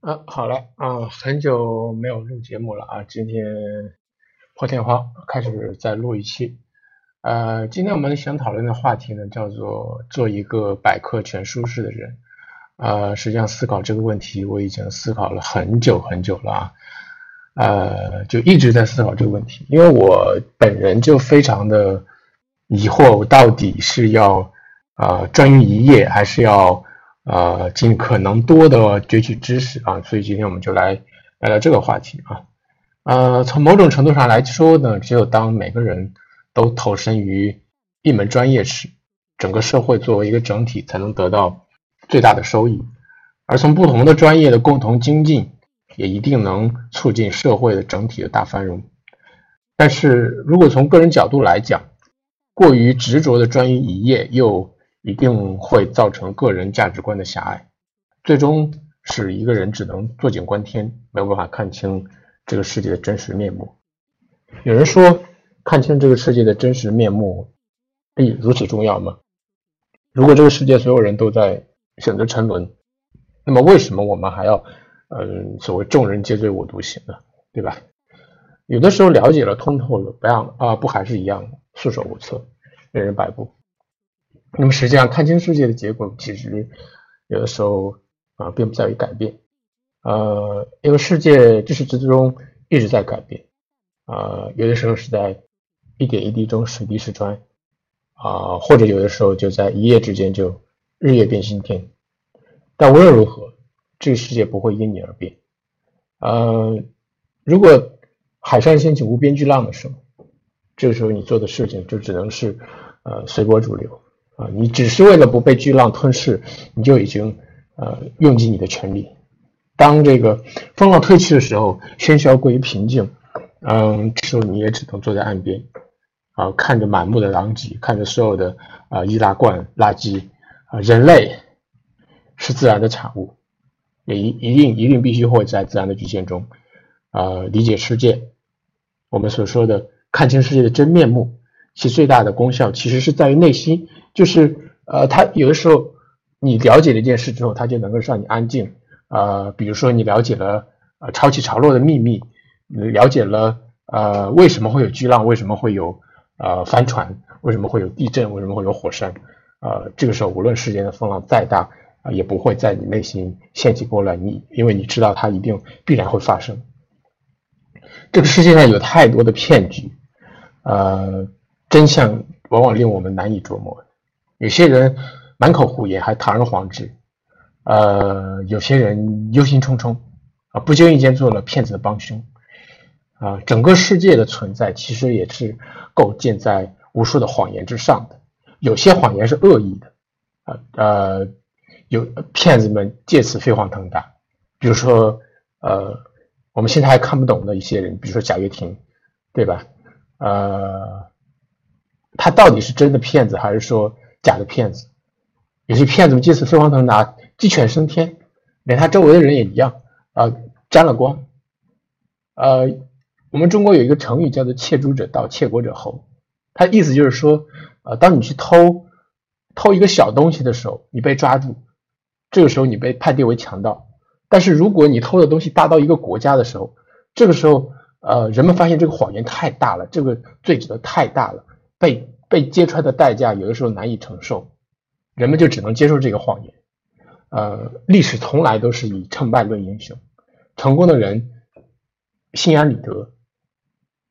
啊，好了啊，很久没有录节目了啊，今天破天荒开始再录一期。呃，今天我们想讨论的话题呢，叫做做一个百科全书式的人。呃，实际上思考这个问题，我已经思考了很久很久了啊，呃，就一直在思考这个问题，因为我本人就非常的疑惑，我到底是要啊专于一页，还是要。呃，尽可能多的攫取知识啊，所以今天我们就来聊聊这个话题啊。呃，从某种程度上来说呢，只有当每个人都投身于一门专业时，整个社会作为一个整体才能得到最大的收益。而从不同的专业的共同精进，也一定能促进社会的整体的大繁荣。但是如果从个人角度来讲，过于执着的专于一业又。一定会造成个人价值观的狭隘，最终使一个人只能坐井观天，没有办法看清这个世界的真实面目。有人说，看清这个世界的真实面目，哎，如此重要吗？如果这个世界所有人都在选择沉沦，那么为什么我们还要，嗯，所谓众人皆醉我独醒呢？对吧？有的时候了解了通透了，不要啊，不还是一样束手无策，任人摆布。那么实际上，看清世界的结果，其实有的时候啊，并不在于改变，呃，因为世界至始至终一直在改变，啊，有的时候是在一点一滴中水滴石穿，啊，或者有的时候就在一夜之间就日夜变新天。但无论如何，这个世界不会因你而变。呃，如果海上掀起无边巨浪的时候，这个时候你做的事情就只能是呃随波逐流。啊，你只是为了不被巨浪吞噬，你就已经呃用尽你的全力。当这个风浪退去的时候，喧嚣归于平静，嗯，这时候你也只能坐在岸边，啊，看着满目的狼藉，看着所有的啊易拉罐垃圾啊，人类是自然的产物，也一一定一定必须会在自然的局限中啊理解世界。我们所说的看清世界的真面目。其最大的功效其实是在于内心，就是呃，他有的时候你了解了一件事之后，他就能够让你安静。呃，比如说你了解了呃潮起潮落的秘密，了解了呃为什么会有巨浪，为什么会有呃帆船，为什么会有地震，为什么会有火山，呃，这个时候无论世间的风浪再大啊，也不会在你内心掀起波澜，你因为你知道它一定必然会发生。这个世界上有太多的骗局，呃。真相往往令我们难以琢磨，有些人满口胡言还堂而皇之，呃，有些人忧心忡忡啊，不经意间做了骗子的帮凶啊。整个世界的存在其实也是构建在无数的谎言之上的，有些谎言是恶意的啊，呃，有骗子们借此飞黄腾达，比如说呃，我们现在还看不懂的一些人，比如说贾跃亭，对吧？呃。他到底是真的骗子还是说假的骗子？有些骗子们借此飞黄腾达，鸡犬升天，连他周围的人也一样啊，沾了光。呃，我们中国有一个成语叫做“窃猪者盗，窃国者侯”，它意思就是说，呃，当你去偷偷一个小东西的时候，你被抓住，这个时候你被判定为强盗；但是如果你偷的东西大到一个国家的时候，这个时候，呃，人们发现这个谎言太大了，这个罪责太大了。被被揭穿的代价有的时候难以承受，人们就只能接受这个谎言。呃，历史从来都是以成败论英雄，成功的人心安理得，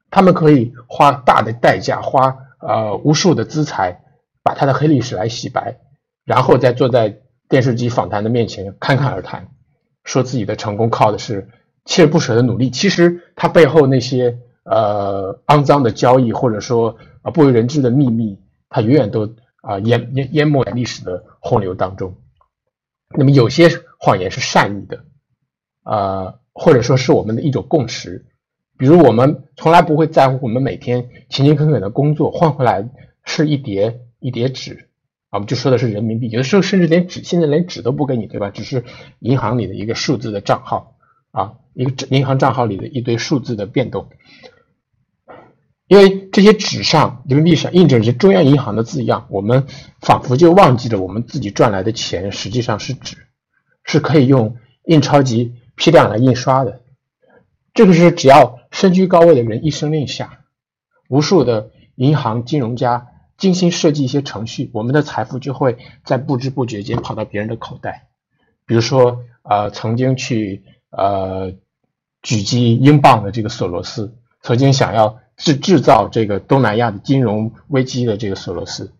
他们可以花大的代价，花呃无数的资财，把他的黑历史来洗白，然后再坐在电视机访谈的面前侃侃而谈，说自己的成功靠的是锲而不舍的努力。其实他背后那些呃肮脏的交易，或者说。不为人知的秘密，它永远都啊淹淹淹没在历史的洪流当中。那么有些谎言是善意的，啊，或者说是我们的一种共识。比如我们从来不会在乎我们每天勤勤恳恳的工作换回来是一叠一叠纸，我们就说的是人民币。有的时候甚至连纸，现在连纸都不给你，对吧？只是银行里的一个数字的账号，啊，一个银行账号里的一堆数字的变动。因为这些纸上、人民币上印着是中央银行的字样，我们仿佛就忘记了我们自己赚来的钱实际上是纸，是可以用印钞机批量来印刷的。这个是只要身居高位的人一声令下，无数的银行金融家精心设计一些程序，我们的财富就会在不知不觉间跑到别人的口袋。比如说，呃，曾经去呃狙击英镑的这个索罗斯，曾经想要是制造这个东南亚的金融危机的这个索罗斯，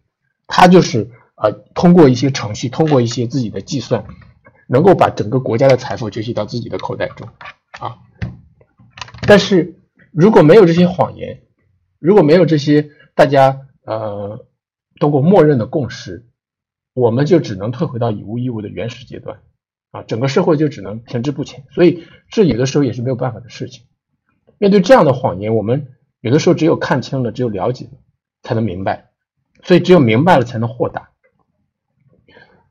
他就是呃通过一些程序，通过一些自己的计算，能够把整个国家的财富攫取到自己的口袋中啊。但是如果没有这些谎言，如果没有这些大家呃通过默认的共识，我们就只能退回到以物易物的原始阶段啊，整个社会就只能停滞不前。所以这有的时候也是没有办法的事情。面对这样的谎言，我们有的时候只有看清了，只有了解了，才能明白。所以只有明白了，才能豁达。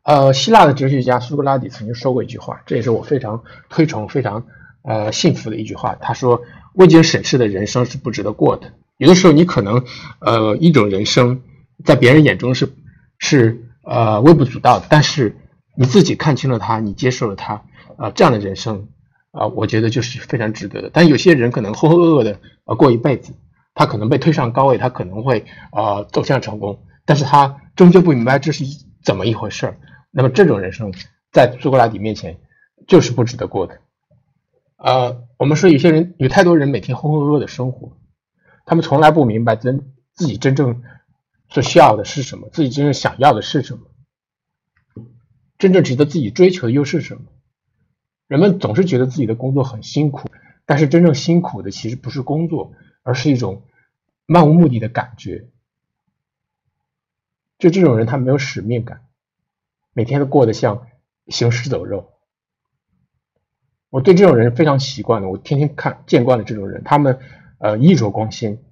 呃，希腊的哲学家苏格拉底曾经说过一句话，这也是我非常推崇、非常。呃，幸福的一句话，他说：“未经审视的人生是不值得过的。有的时候，你可能，呃，一种人生在别人眼中是是呃微不足道的，但是你自己看清了它，你接受了它，啊，这样的人生啊，我觉得就是非常值得的。但有些人可能浑浑噩噩的啊过一辈子，他可能被推上高位，他可能会啊走向成功，但是他终究不明白这是怎么一回事儿。那么这种人生在苏格拉底面前就是不值得过的。”呃，我们说有些人有太多人每天浑浑噩噩的生活，他们从来不明白真自己真正所需要的是什么，自己真正想要的是什么，真正值得自己追求的又是什么？人们总是觉得自己的工作很辛苦，但是真正辛苦的其实不是工作，而是一种漫无目的的感觉。就这种人，他没有使命感，每天都过得像行尸走肉。我对这种人非常习惯了，我天天看见惯了这种人，他们呃衣着光鲜，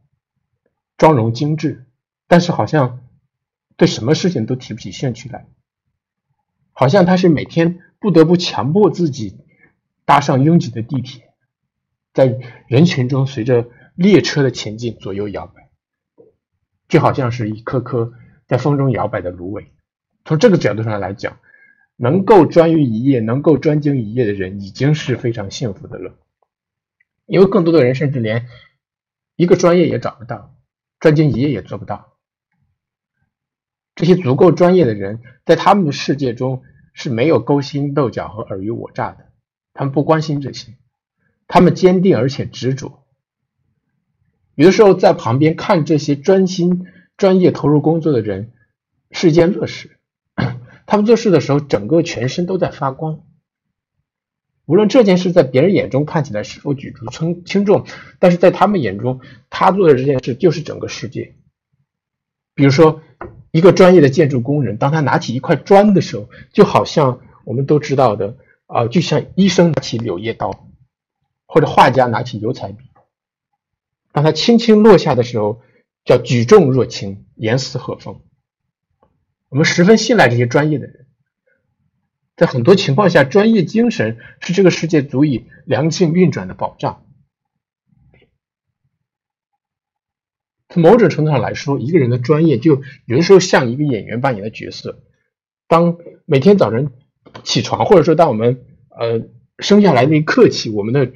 妆容精致，但是好像对什么事情都提不起兴趣来，好像他是每天不得不强迫自己搭上拥挤的地铁，在人群中随着列车的前进左右摇摆，就好像是一颗颗在风中摇摆的芦苇。从这个角度上来讲。能够专于一业、能够专精一业的人，已经是非常幸福的了。因为更多的人甚至连一个专业也找不到，专精一业也做不到。这些足够专业的人，在他们的世界中是没有勾心斗角和尔虞我诈的，他们不关心这些，他们坚定而且执着。有的时候在旁边看这些专心专业投入工作的人，是一件乐事。他们做事的时候，整个全身都在发光。无论这件事在别人眼中看起来是否举足轻轻重，但是在他们眼中，他做的这件事就是整个世界。比如说，一个专业的建筑工人，当他拿起一块砖的时候，就好像我们都知道的啊，就像医生拿起柳叶刀，或者画家拿起油彩笔，当他轻轻落下的时候，叫举重若轻，严丝合缝。我们十分信赖这些专业的人，在很多情况下，专业精神是这个世界足以良性运转的保障。从某种程度上来说，一个人的专业就有的时候像一个演员扮演的角色。当每天早晨起床，或者说当我们呃生下来那一刻起，我们的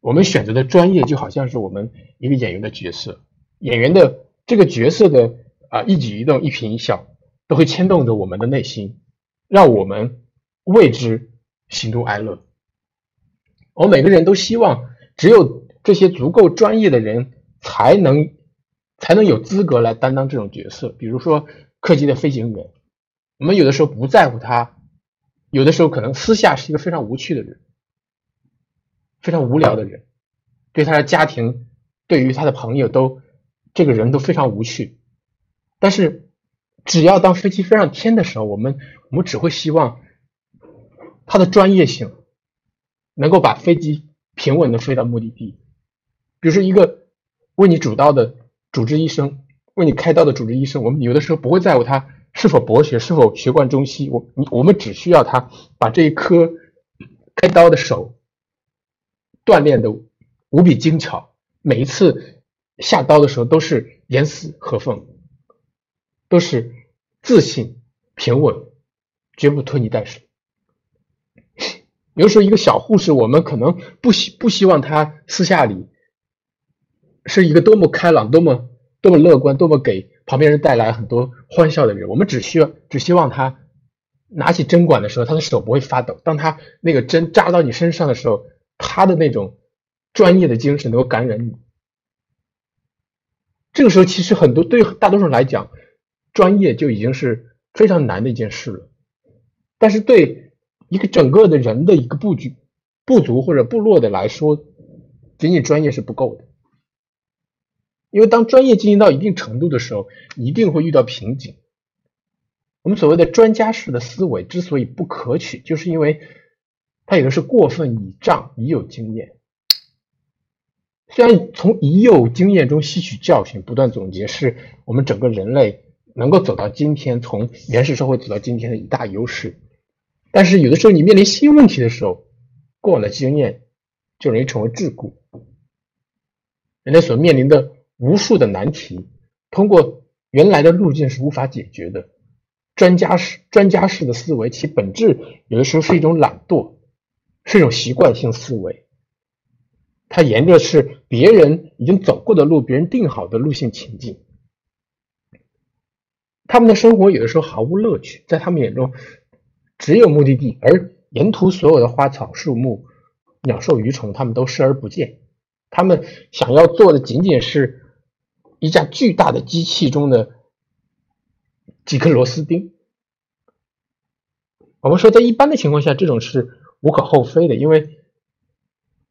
我们选择的专业就好像是我们一个演员的角色。演员的这个角色的啊一举一动、一颦一笑。都会牵动着我们的内心，让我们为之喜怒哀乐。我们每个人都希望，只有这些足够专业的人，才能才能有资格来担当这种角色。比如说，客机的飞行员，我们有的时候不在乎他，有的时候可能私下是一个非常无趣的人，非常无聊的人，对他的家庭，对于他的朋友都，这个人都非常无趣，但是。只要当飞机飞上天的时候，我们我们只会希望他的专业性能够把飞机平稳的飞到目的地。比如说，一个为你主刀的主治医生，为你开刀的主治医生，我们有的时候不会在乎他是否博学，是否学贯中西。我你我们只需要他把这一颗开刀的手锻炼的无比精巧，每一次下刀的时候都是严丝合缝，都是。自信、平稳，绝不拖泥带水。比如说一个小护士，我们可能不希不希望他私下里是一个多么开朗、多么多么乐观、多么给旁边人带来很多欢笑的人。我们只需要只希望他拿起针管的时候，他的手不会发抖。当他那个针扎到你身上的时候，他的那种专业的精神能够感染你。这个时候，其实很多对大多数人来讲，专业就已经是非常难的一件事了。但是对一个整个的人的一个布局部族或者部落的来说，仅仅专业是不够的。因为当专业进行到一定程度的时候，一定会遇到瓶颈。我们所谓的专家式的思维之所以不可取，就是因为它有的是过分倚仗已有经验。虽然从已有经验中吸取教训，不断总结，是我们整个人类能够走到今天，从原始社会走到今天的一大优势，但是有的时候你面临新问题的时候，过往的经验就容易成为桎梏。人类所面临的无数的难题，通过原来的路径是无法解决的。专家式专家式的思维，其本质有的时候是一种懒惰，是一种习惯性思维。他沿着是别人已经走过的路，别人定好的路线前进。他们的生活有的时候毫无乐趣，在他们眼中只有目的地，而沿途所有的花草树木、鸟兽鱼虫，他们都视而不见。他们想要做的仅仅是一架巨大的机器中的几颗螺丝钉。我们说，在一般的情况下，这种是无可厚非的，因为。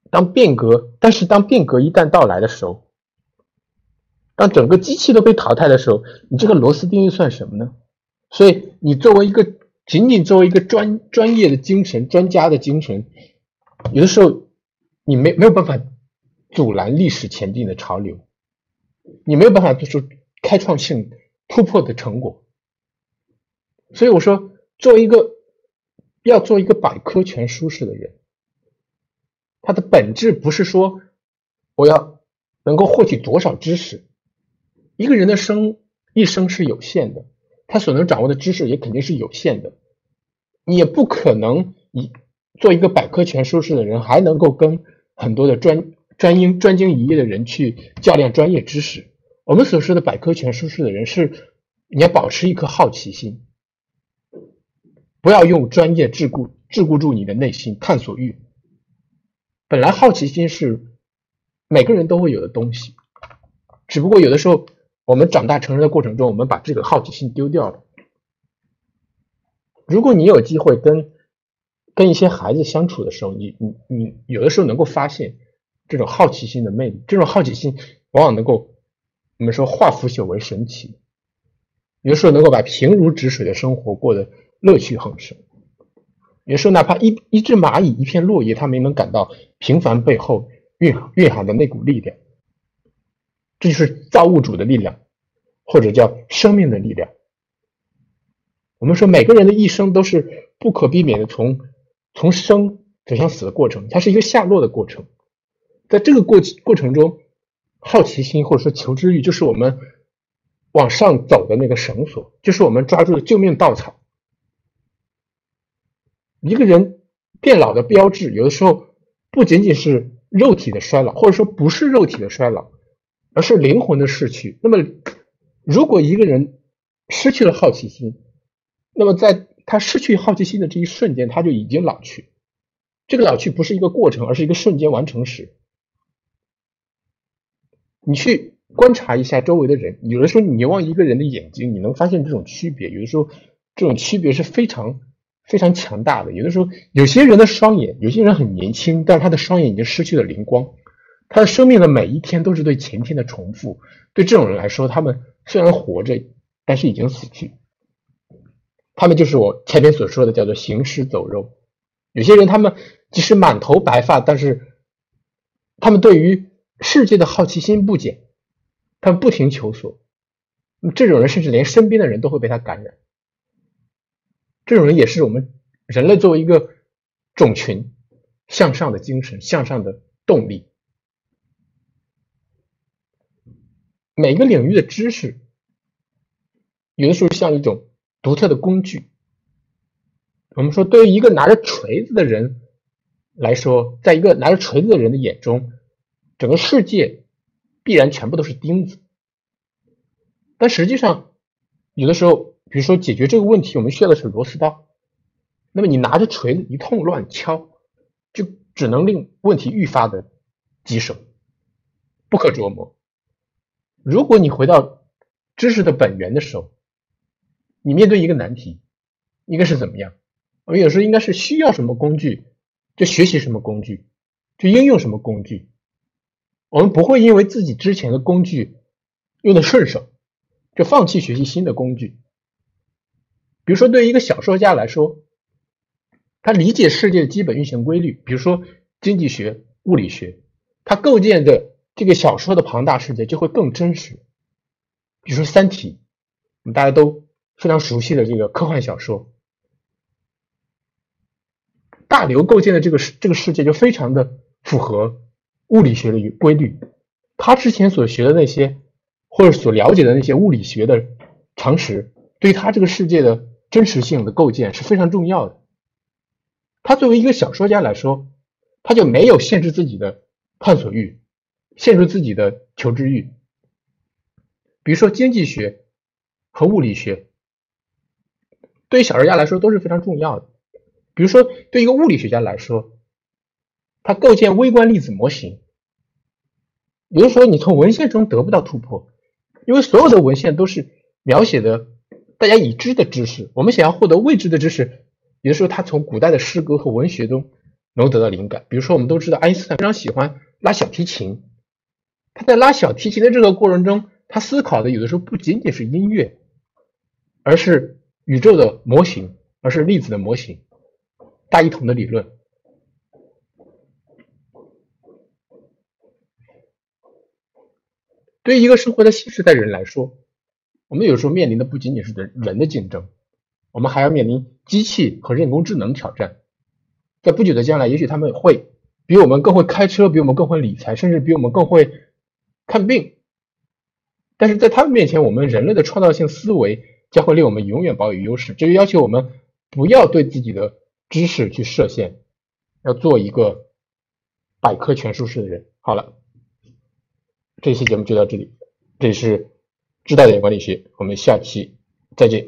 当变革，但是当变革一旦到来的时候，当整个机器都被淘汰的时候，你这个螺丝钉又算什么呢？所以，你作为一个仅仅作为一个专专业的精神、专家的精神，有的时候你没没有办法阻拦历史前进的潮流，你没有办法做出开创性突破的成果。所以我说，作为一个要做一个百科全书式的人。它的本质不是说我要能够获取多少知识，一个人的生一生是有限的，他所能掌握的知识也肯定是有限的，你也不可能一做一个百科全书式的人，还能够跟很多的专专英专精一业的人去较量专业知识。我们所说的百科全书式的人，是你要保持一颗好奇心，不要用专业桎梏桎梏住你的内心探索欲。本来好奇心是每个人都会有的东西，只不过有的时候我们长大成人的过程中，我们把这个好奇心丢掉了。如果你有机会跟跟一些孩子相处的时候，你你你有的时候能够发现这种好奇心的魅力，这种好奇心往往能够我们说化腐朽为神奇，有的时候能够把平如止水的生活过得乐趣横生。有时候，哪怕一一只蚂蚁、一片落叶，它们也能感到平凡背后蕴蕴含的那股力量。这就是造物主的力量，或者叫生命的力量。我们说，每个人的一生都是不可避免的从从生走向死的过程，它是一个下落的过程。在这个过过程中，好奇心或者说求知欲，就是我们往上走的那个绳索，就是我们抓住的救命稻草。一个人变老的标志，有的时候不仅仅是肉体的衰老，或者说不是肉体的衰老，而是灵魂的逝去。那么，如果一个人失去了好奇心，那么在他失去好奇心的这一瞬间，他就已经老去。这个老去不是一个过程，而是一个瞬间完成时。你去观察一下周围的人，有的时候你望一个人的眼睛，你能发现这种区别。有的时候这种区别是非常。非常强大的，有的时候有些人的双眼，有些人很年轻，但是他的双眼已经失去了灵光，他的生命的每一天都是对前天的重复。对这种人来说，他们虽然活着，但是已经死去。他们就是我前面所说的叫做行尸走肉。有些人他们即使满头白发，但是他们对于世界的好奇心不减，他们不停求索。这种人甚至连身边的人都会被他感染。这种人也是我们人类作为一个种群向上的精神、向上的动力。每个领域的知识，有的时候像一种独特的工具。我们说，对于一个拿着锤子的人来说，在一个拿着锤子的人的眼中，整个世界必然全部都是钉子。但实际上，有的时候，比如说解决这个问题，我们需要的是螺丝刀。那么你拿着锤子一通乱敲，就只能令问题愈发的棘手，不可琢磨。如果你回到知识的本源的时候，你面对一个难题，应该是怎么样？我们有时候应该是需要什么工具，就学习什么工具，就应用什么工具。我们不会因为自己之前的工具用的顺手。就放弃学习新的工具。比如说，对于一个小说家来说，他理解世界的基本运行规律，比如说经济学、物理学，他构建的这个小说的庞大世界就会更真实。比如说《三体》，我们大家都非常熟悉的这个科幻小说，大刘构建的这个世这个世界就非常的符合物理学的规律。他之前所学的那些。或者所了解的那些物理学的常识，对他这个世界的真实性的构建是非常重要的。他作为一个小说家来说，他就没有限制自己的探索欲，限制自己的求知欲。比如说经济学和物理学，对于小说家来说都是非常重要的。比如说对一个物理学家来说，他构建微观粒子模型，有的时候你从文献中得不到突破。因为所有的文献都是描写的大家已知的知识，我们想要获得未知的知识，有的时候他从古代的诗歌和文学中能得到灵感。比如说，我们都知道爱因斯坦非常喜欢拉小提琴，他在拉小提琴的这个过程中，他思考的有的时候不仅仅是音乐，而是宇宙的模型，而是粒子的模型，大一统的理论。对于一个生活在新时代人来说，我们有时候面临的不仅仅是人人的竞争，我们还要面临机器和人工智能挑战。在不久的将来，也许他们会比我们更会开车，比我们更会理财，甚至比我们更会看病。但是在他们面前，我们人类的创造性思维将会令我们永远保有优势。这就要求我们不要对自己的知识去设限，要做一个百科全书式的人。好了。这期节目就到这里，这里是知道点管理学，我们下期再见。